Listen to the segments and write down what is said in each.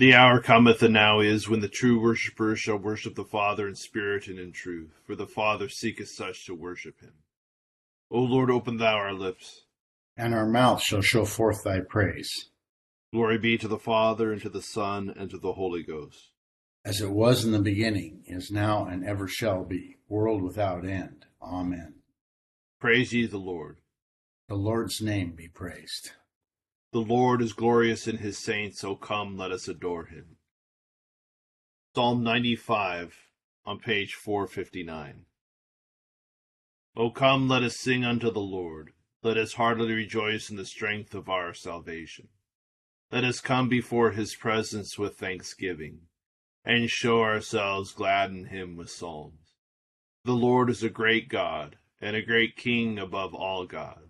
The hour cometh, and now is, when the true worshippers shall worship the Father in spirit and in truth, for the Father seeketh such to worship him. O Lord, open thou our lips, and our mouth shall show forth thy praise. Glory be to the Father, and to the Son, and to the Holy Ghost. As it was in the beginning, is now, and ever shall be, world without end. Amen. Praise ye the Lord. The Lord's name be praised. The Lord is glorious in his saints, O come, let us adore him. Psalm 95 on page 459. O come, let us sing unto the Lord. Let us heartily rejoice in the strength of our salvation. Let us come before his presence with thanksgiving, and show ourselves glad in him with psalms. The Lord is a great God, and a great King above all gods.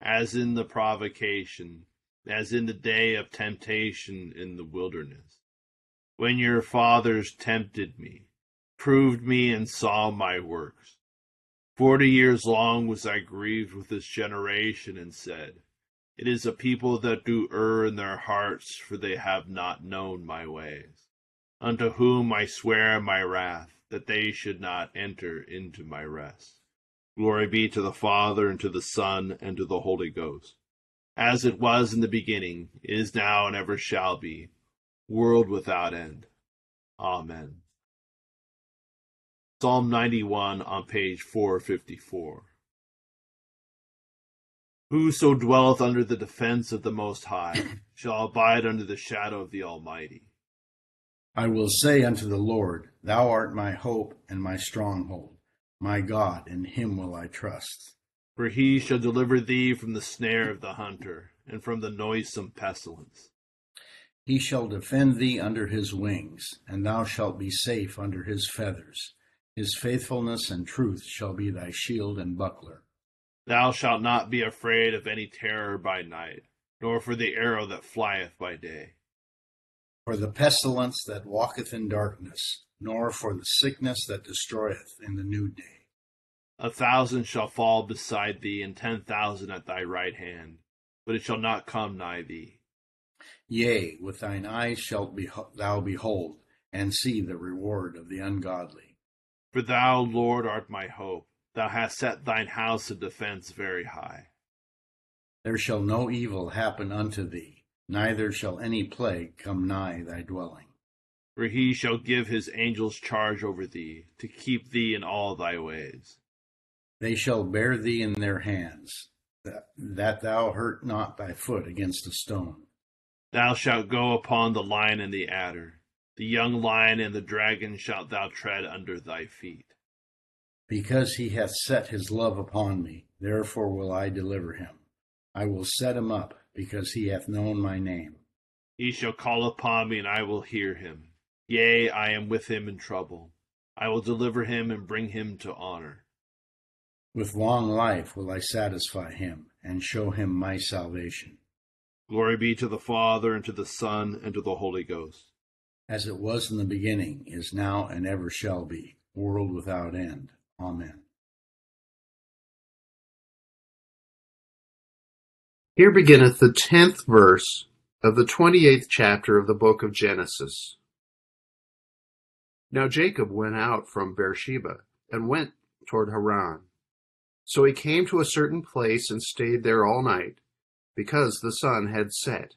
as in the provocation, as in the day of temptation in the wilderness, when your fathers tempted me, proved me, and saw my works. Forty years long was I grieved with this generation, and said, It is a people that do err in their hearts, for they have not known my ways. Unto whom I swear my wrath, that they should not enter into my rest. Glory be to the Father, and to the Son, and to the Holy Ghost, as it was in the beginning, is now, and ever shall be, world without end. Amen. Psalm 91 on page 454. Whoso dwelleth under the defense of the Most High shall abide under the shadow of the Almighty. I will say unto the Lord, Thou art my hope and my stronghold. My God, in him will I trust. For he shall deliver thee from the snare of the hunter, and from the noisome pestilence. He shall defend thee under his wings, and thou shalt be safe under his feathers. His faithfulness and truth shall be thy shield and buckler. Thou shalt not be afraid of any terror by night, nor for the arrow that flieth by day. For the pestilence that walketh in darkness, nor for the sickness that destroyeth in the noonday. A thousand shall fall beside thee, and ten thousand at thy right hand, but it shall not come nigh thee. Yea, with thine eyes shalt thou behold, and see the reward of the ungodly. For thou, Lord, art my hope. Thou hast set thine house of defense very high. There shall no evil happen unto thee, neither shall any plague come nigh thy dwelling. For he shall give his angels charge over thee, to keep thee in all thy ways. They shall bear thee in their hands, that, that thou hurt not thy foot against a stone. Thou shalt go upon the lion and the adder, the young lion and the dragon shalt thou tread under thy feet. Because he hath set his love upon me, therefore will I deliver him. I will set him up, because he hath known my name. He shall call upon me, and I will hear him. Yea, I am with him in trouble. I will deliver him and bring him to honor. With long life will I satisfy him and show him my salvation. Glory be to the Father, and to the Son, and to the Holy Ghost. As it was in the beginning, is now, and ever shall be, world without end. Amen. Here beginneth the tenth verse of the twenty eighth chapter of the book of Genesis. Now Jacob went out from Beersheba and went toward Haran. So he came to a certain place and stayed there all night, because the sun had set.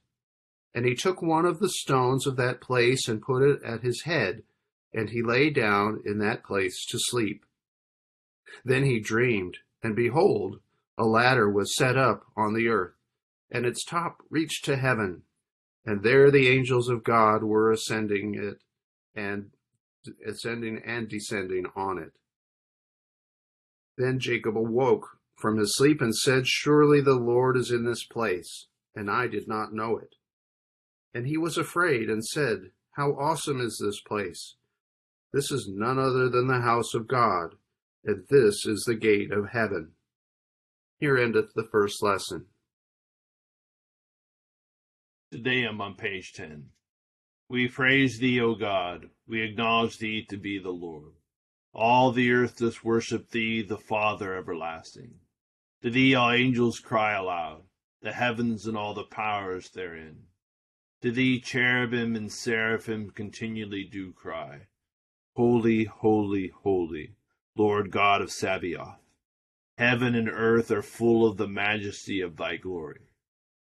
And he took one of the stones of that place and put it at his head, and he lay down in that place to sleep. Then he dreamed, and behold, a ladder was set up on the earth, and its top reached to heaven, and there the angels of God were ascending it and ascending and descending on it. Then Jacob awoke from his sleep and said, Surely the Lord is in this place, and I did not know it. And he was afraid and said, How awesome is this place! This is none other than the house of God, and this is the gate of heaven. Here endeth the first lesson. Today I'm on page 10. We praise thee, O God. We acknowledge thee to be the Lord. All the earth doth worship thee, the Father everlasting. To thee all angels cry aloud, the heavens and all the powers therein. To thee cherubim and seraphim continually do cry, Holy, holy, holy, Lord God of Sabaoth. Heaven and earth are full of the majesty of thy glory.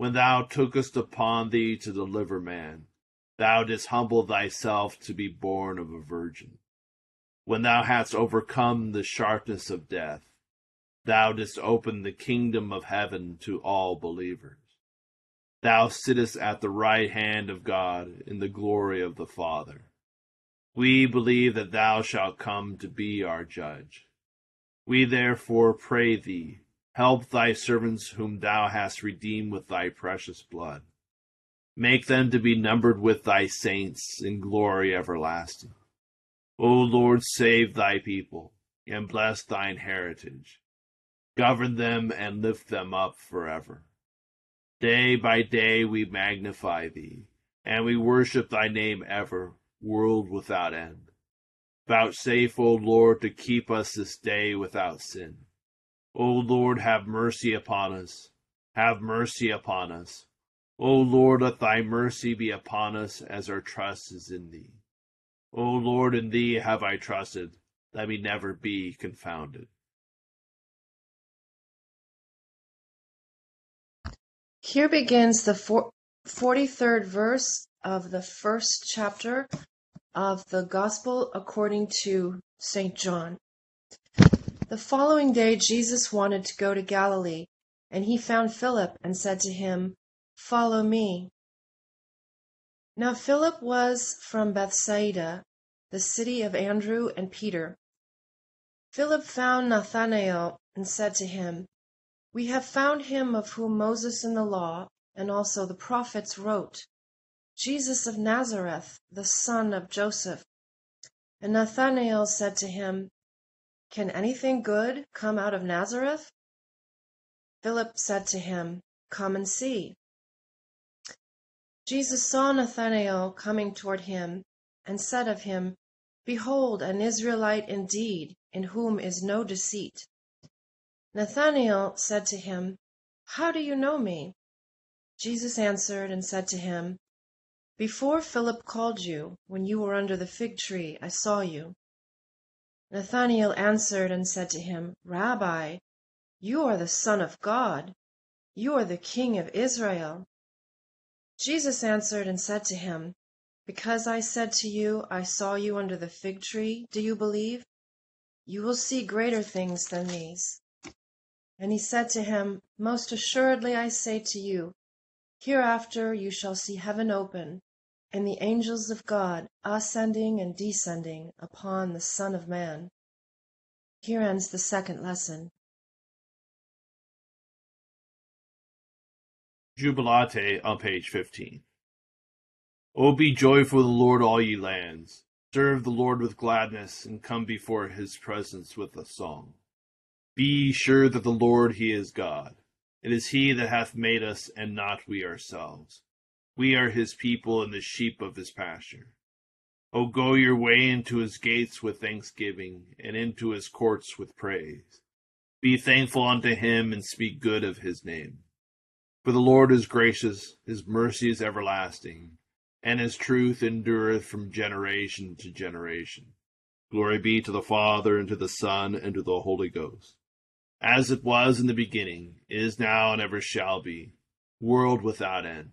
When thou tookest upon thee to deliver man, thou didst humble thyself to be born of a virgin. When thou hadst overcome the sharpness of death, thou didst open the kingdom of heaven to all believers. Thou sittest at the right hand of God in the glory of the Father. We believe that thou shalt come to be our judge. We therefore pray thee, help thy servants whom thou hast redeemed with thy precious blood. Make them to be numbered with thy saints in glory everlasting. O Lord, save thy people, and bless thine heritage. Govern them and lift them up forever. Day by day we magnify thee, and we worship thy name ever, world without end. Vouchsafe, O Lord, to keep us this day without sin. O Lord, have mercy upon us. Have mercy upon us. O Lord, let thy mercy be upon us as our trust is in thee. O Lord, in thee have I trusted. Let me never be confounded. Here begins the 43rd verse of the first chapter of the Gospel according to St. John. The following day, Jesus wanted to go to Galilee, and he found Philip and said to him, Follow me. Now Philip was from Bethsaida, the city of Andrew and Peter. Philip found Nathanael and said to him, we have found him of whom Moses in the law and also the prophets wrote, Jesus of Nazareth, the son of Joseph. And Nathanael said to him, Can anything good come out of Nazareth? Philip said to him, Come and see. Jesus saw Nathanael coming toward him, and said of him, Behold, an Israelite indeed, in whom is no deceit. Nathanael said to him, How do you know me? Jesus answered and said to him, Before Philip called you, when you were under the fig tree, I saw you. Nathanael answered and said to him, Rabbi, you are the Son of God. You are the King of Israel. Jesus answered and said to him, Because I said to you, I saw you under the fig tree, do you believe? You will see greater things than these. And he said to him, Most assuredly I say to you, hereafter you shall see heaven open, and the angels of God ascending and descending upon the Son of Man. Here ends the second lesson. Jubilate on page 15. O be joyful the Lord, all ye lands. Serve the Lord with gladness, and come before his presence with a song. Be sure that the Lord he is God. It is he that hath made us, and not we ourselves. We are his people and the sheep of his pasture. O go your way into his gates with thanksgiving, and into his courts with praise. Be thankful unto him, and speak good of his name. For the Lord is gracious, his mercy is everlasting, and his truth endureth from generation to generation. Glory be to the Father, and to the Son, and to the Holy Ghost as it was in the beginning, is now, and ever shall be, world without end.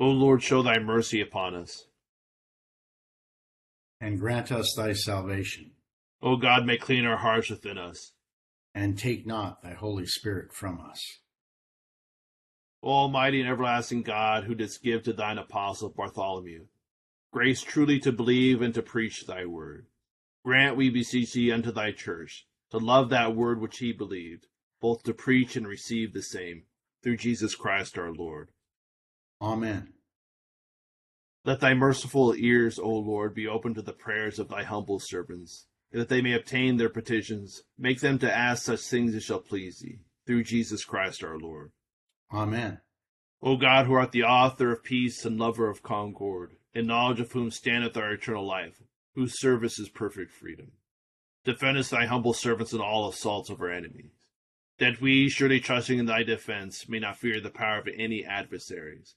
O Lord, show thy mercy upon us and grant us thy salvation. O God, may clean our hearts within us, and take not thy Holy Spirit from us. O Almighty and everlasting God, who didst give to thine apostle Bartholomew grace truly to believe and to preach thy word, grant, we beseech thee, unto thy church to love that word which he believed, both to preach and receive the same, through Jesus Christ our Lord. Amen. Let thy merciful ears, O Lord, be open to the prayers of thy humble servants, that they may obtain their petitions. Make them to ask such things as shall please thee, through Jesus Christ our Lord. Amen. O God, who art the author of peace and lover of concord, in knowledge of whom standeth our eternal life, whose service is perfect freedom. Defend us, thy humble servants, in all assaults of our enemies, that we, surely trusting in thy defense, may not fear the power of any adversaries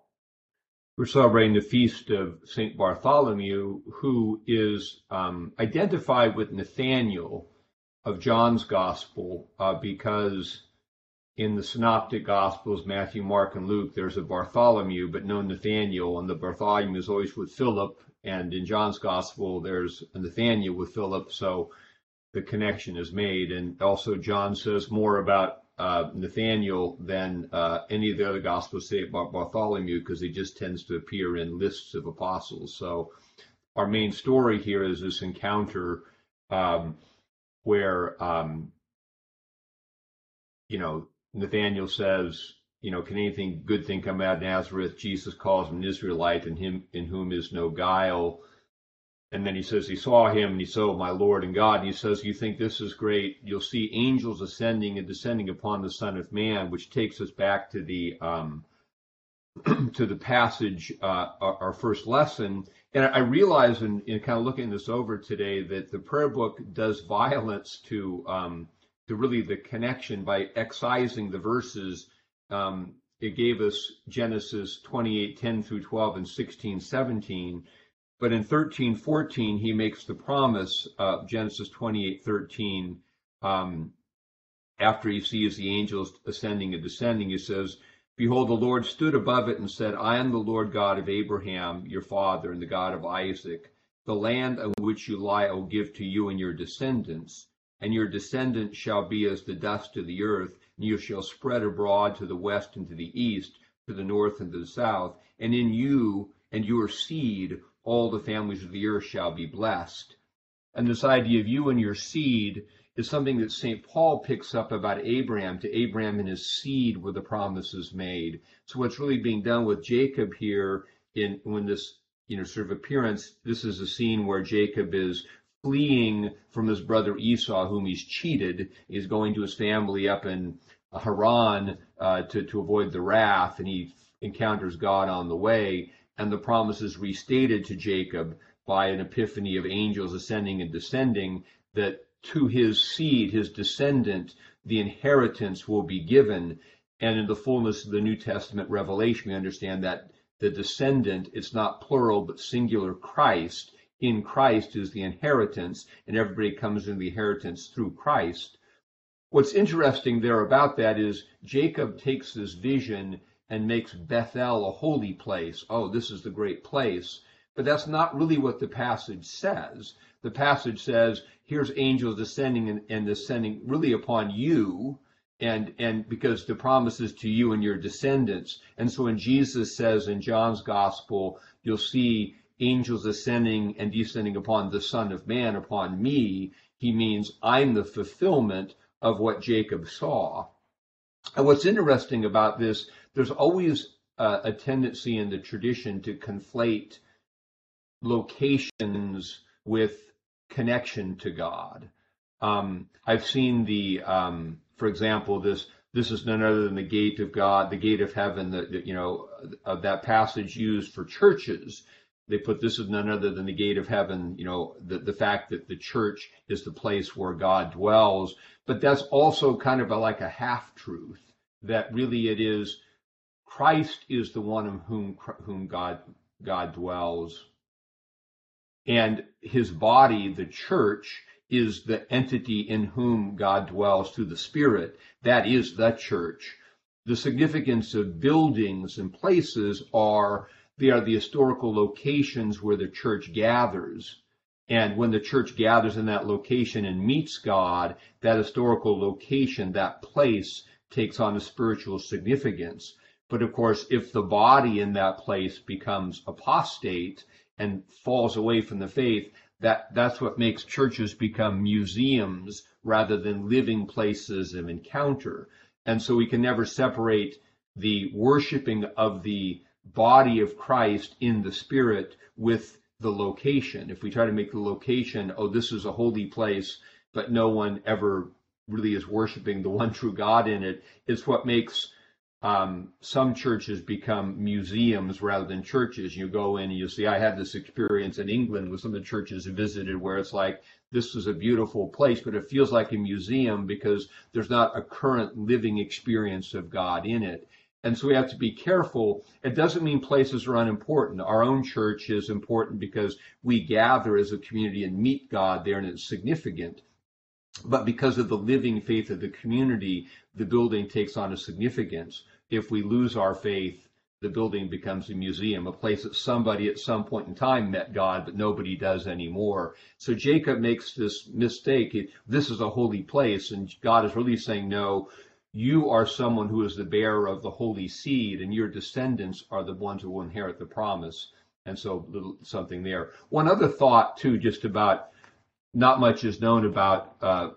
We're celebrating the feast of St. Bartholomew, who is um, identified with Nathaniel of John's Gospel uh, because in the Synoptic Gospels, Matthew, Mark, and Luke, there's a Bartholomew, but no Nathaniel, and the Bartholomew is always with Philip, and in John's Gospel, there's a Nathaniel with Philip, so the connection is made. And also, John says more about uh, Nathaniel than uh, any of the other Gospels say about Bartholomew because he just tends to appear in lists of apostles. So our main story here is this encounter um, where, um, you know, Nathaniel says, you know, can anything good thing come out of Nazareth? Jesus calls him an Israelite, and him in whom is no guile. And then he says he saw him and he saw my Lord and God. And he says, You think this is great? You'll see angels ascending and descending upon the Son of Man, which takes us back to the um, to the passage, uh, our, our, first lesson. And I realize in, in, kind of looking this over today that the prayer book does violence to um, to really the connection by excising the verses. Um, it gave us Genesis 28, 10 through 12 and 16, 17 but in 13:14, he makes the promise, uh, Genesis 28:13, um, after he sees the angels ascending and descending, he says, Behold, the Lord stood above it and said, I am the Lord God of Abraham, your father, and the God of Isaac. The land on which you lie I will give to you and your descendants, and your descendants shall be as the dust of the earth, and you shall spread abroad to the west and to the east, to the north and to the south, and in you and your seed all the families of the earth shall be blessed. And this idea of you and your seed is something that St. Paul picks up about Abraham. To Abraham and his seed were the promises made. So what's really being done with Jacob here in when this you know, sort of appearance. This is a scene where Jacob is fleeing from his brother Esau, whom he's cheated. He's going to his family up in Haran uh, to, to avoid the wrath, and he encounters God on the way. And the promises restated to Jacob by an epiphany of angels ascending and descending that to his seed, his descendant, the inheritance will be given. And in the fullness of the New Testament revelation, we understand that the descendant, it's not plural, but singular Christ. In Christ is the inheritance, and everybody comes into the inheritance through Christ. What's interesting there about that is Jacob takes this vision and makes Bethel a holy place. Oh, this is the great place. But that's not really what the passage says. The passage says, here's angels descending and, and descending really upon you, and and because the promises to you and your descendants. And so when Jesus says in John's gospel, you'll see angels ascending and descending upon the Son of Man, upon me, he means I'm the fulfillment of what Jacob saw. And what's interesting about this, there's always uh, a tendency in the tradition to conflate locations with connection to God. Um, I've seen the um, for example, this this is none other than the gate of God, the gate of heaven. That you know of that passage used for churches. They put this is none other than the gate of heaven. You know the the fact that the church is the place where God dwells. But that's also kind of a, like a half truth that really it is Christ is the one in whom whom God God dwells, and His body, the church, is the entity in whom God dwells through the Spirit. That is the church. The significance of buildings and places are they are the historical locations where the church gathers. And when the church gathers in that location and meets God, that historical location, that place, takes on a spiritual significance. But of course, if the body in that place becomes apostate and falls away from the faith, that that's what makes churches become museums rather than living places of encounter. And so we can never separate the worshiping of the body of Christ in the spirit with the location. If we try to make the location, oh, this is a holy place, but no one ever really is worshiping the one true God in it, it's what makes um, some churches become museums rather than churches. You go in and you see, I had this experience in England with some of the churches I visited where it's like, this is a beautiful place, but it feels like a museum because there's not a current living experience of God in it. And so we have to be careful. It doesn't mean places are unimportant. Our own church is important because we gather as a community and meet God there and it's significant. But because of the living faith of the community, the building takes on a significance if we lose our faith, the building becomes a museum, a place that somebody at some point in time met God, but nobody does anymore. So Jacob makes this mistake. This is a holy place, and God is really saying, no, you are someone who is the bearer of the holy seed, and your descendants are the ones who will inherit the promise. And so little something there. One other thought too, just about not much is known about uh,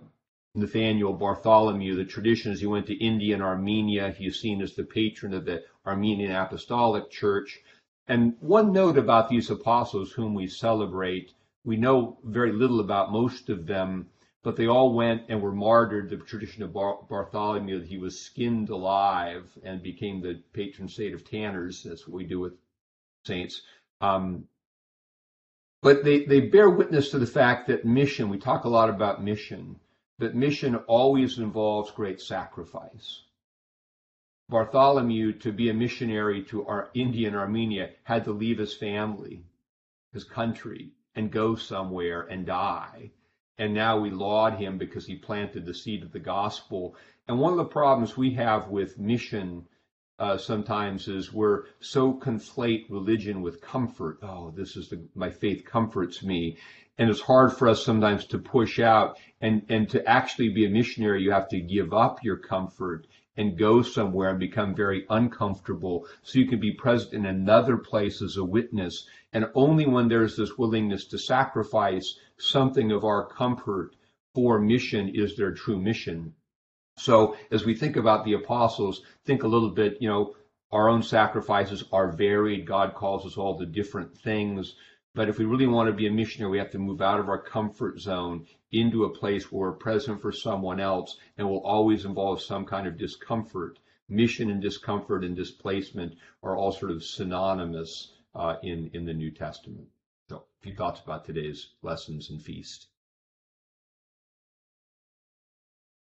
Nathaniel Bartholomew. The tradition is he went to India and Armenia. He's seen as the patron of the Armenian Apostolic Church. And one note about these apostles whom we celebrate, we know very little about most of them, but they all went and were martyred. The tradition of Bar- Bartholomew, that he was skinned alive and became the patron saint of tanners. That's what we do with saints. Um, but they, they bear witness to the fact that mission, we talk a lot about mission, that mission always involves great sacrifice. Bartholomew, to be a missionary to our India and Armenia, had to leave his family, his country, and go somewhere and die. And now we laud him because he planted the seed of the gospel. And one of the problems we have with mission uh, sometimes is we're so conflate religion with comfort. Oh, this is the, my faith comforts me and it's hard for us sometimes to push out and and to actually be a missionary you have to give up your comfort and go somewhere and become very uncomfortable so you can be present in another place as a witness and only when there's this willingness to sacrifice something of our comfort for mission is there true mission so as we think about the apostles think a little bit you know our own sacrifices are varied. God calls us all to different things. But if we really want to be a missionary, we have to move out of our comfort zone into a place where we're present for someone else and will always involve some kind of discomfort. Mission and discomfort and displacement are all sort of synonymous uh, in, in the New Testament. So, a few thoughts about today's lessons and feast.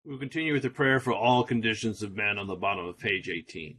We'll continue with the prayer for all conditions of men on the bottom of page 18.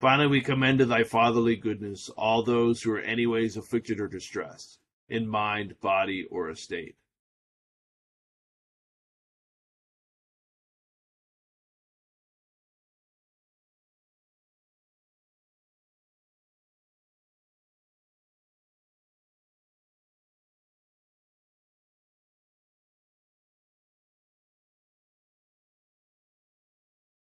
Finally, we commend to thy fatherly goodness all those who are anyways afflicted or distressed, in mind, body, or estate.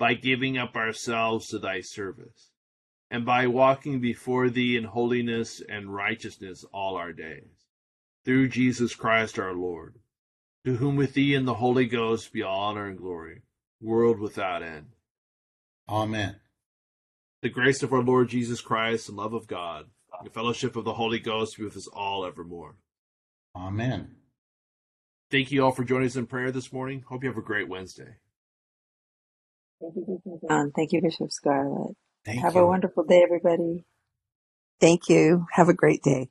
by giving up ourselves to thy service, and by walking before thee in holiness and righteousness all our days. Through Jesus Christ our Lord, to whom with thee and the Holy Ghost be all honor and glory, world without end. Amen. The grace of our Lord Jesus Christ, the love of God, the fellowship of the Holy Ghost be with us all evermore. Amen. Thank you all for joining us in prayer this morning. Hope you have a great Wednesday. Thank you, Bishop John. Um, thank you, Bishop Scarlett. Thank Have you. a wonderful day, everybody. Thank you. Have a great day.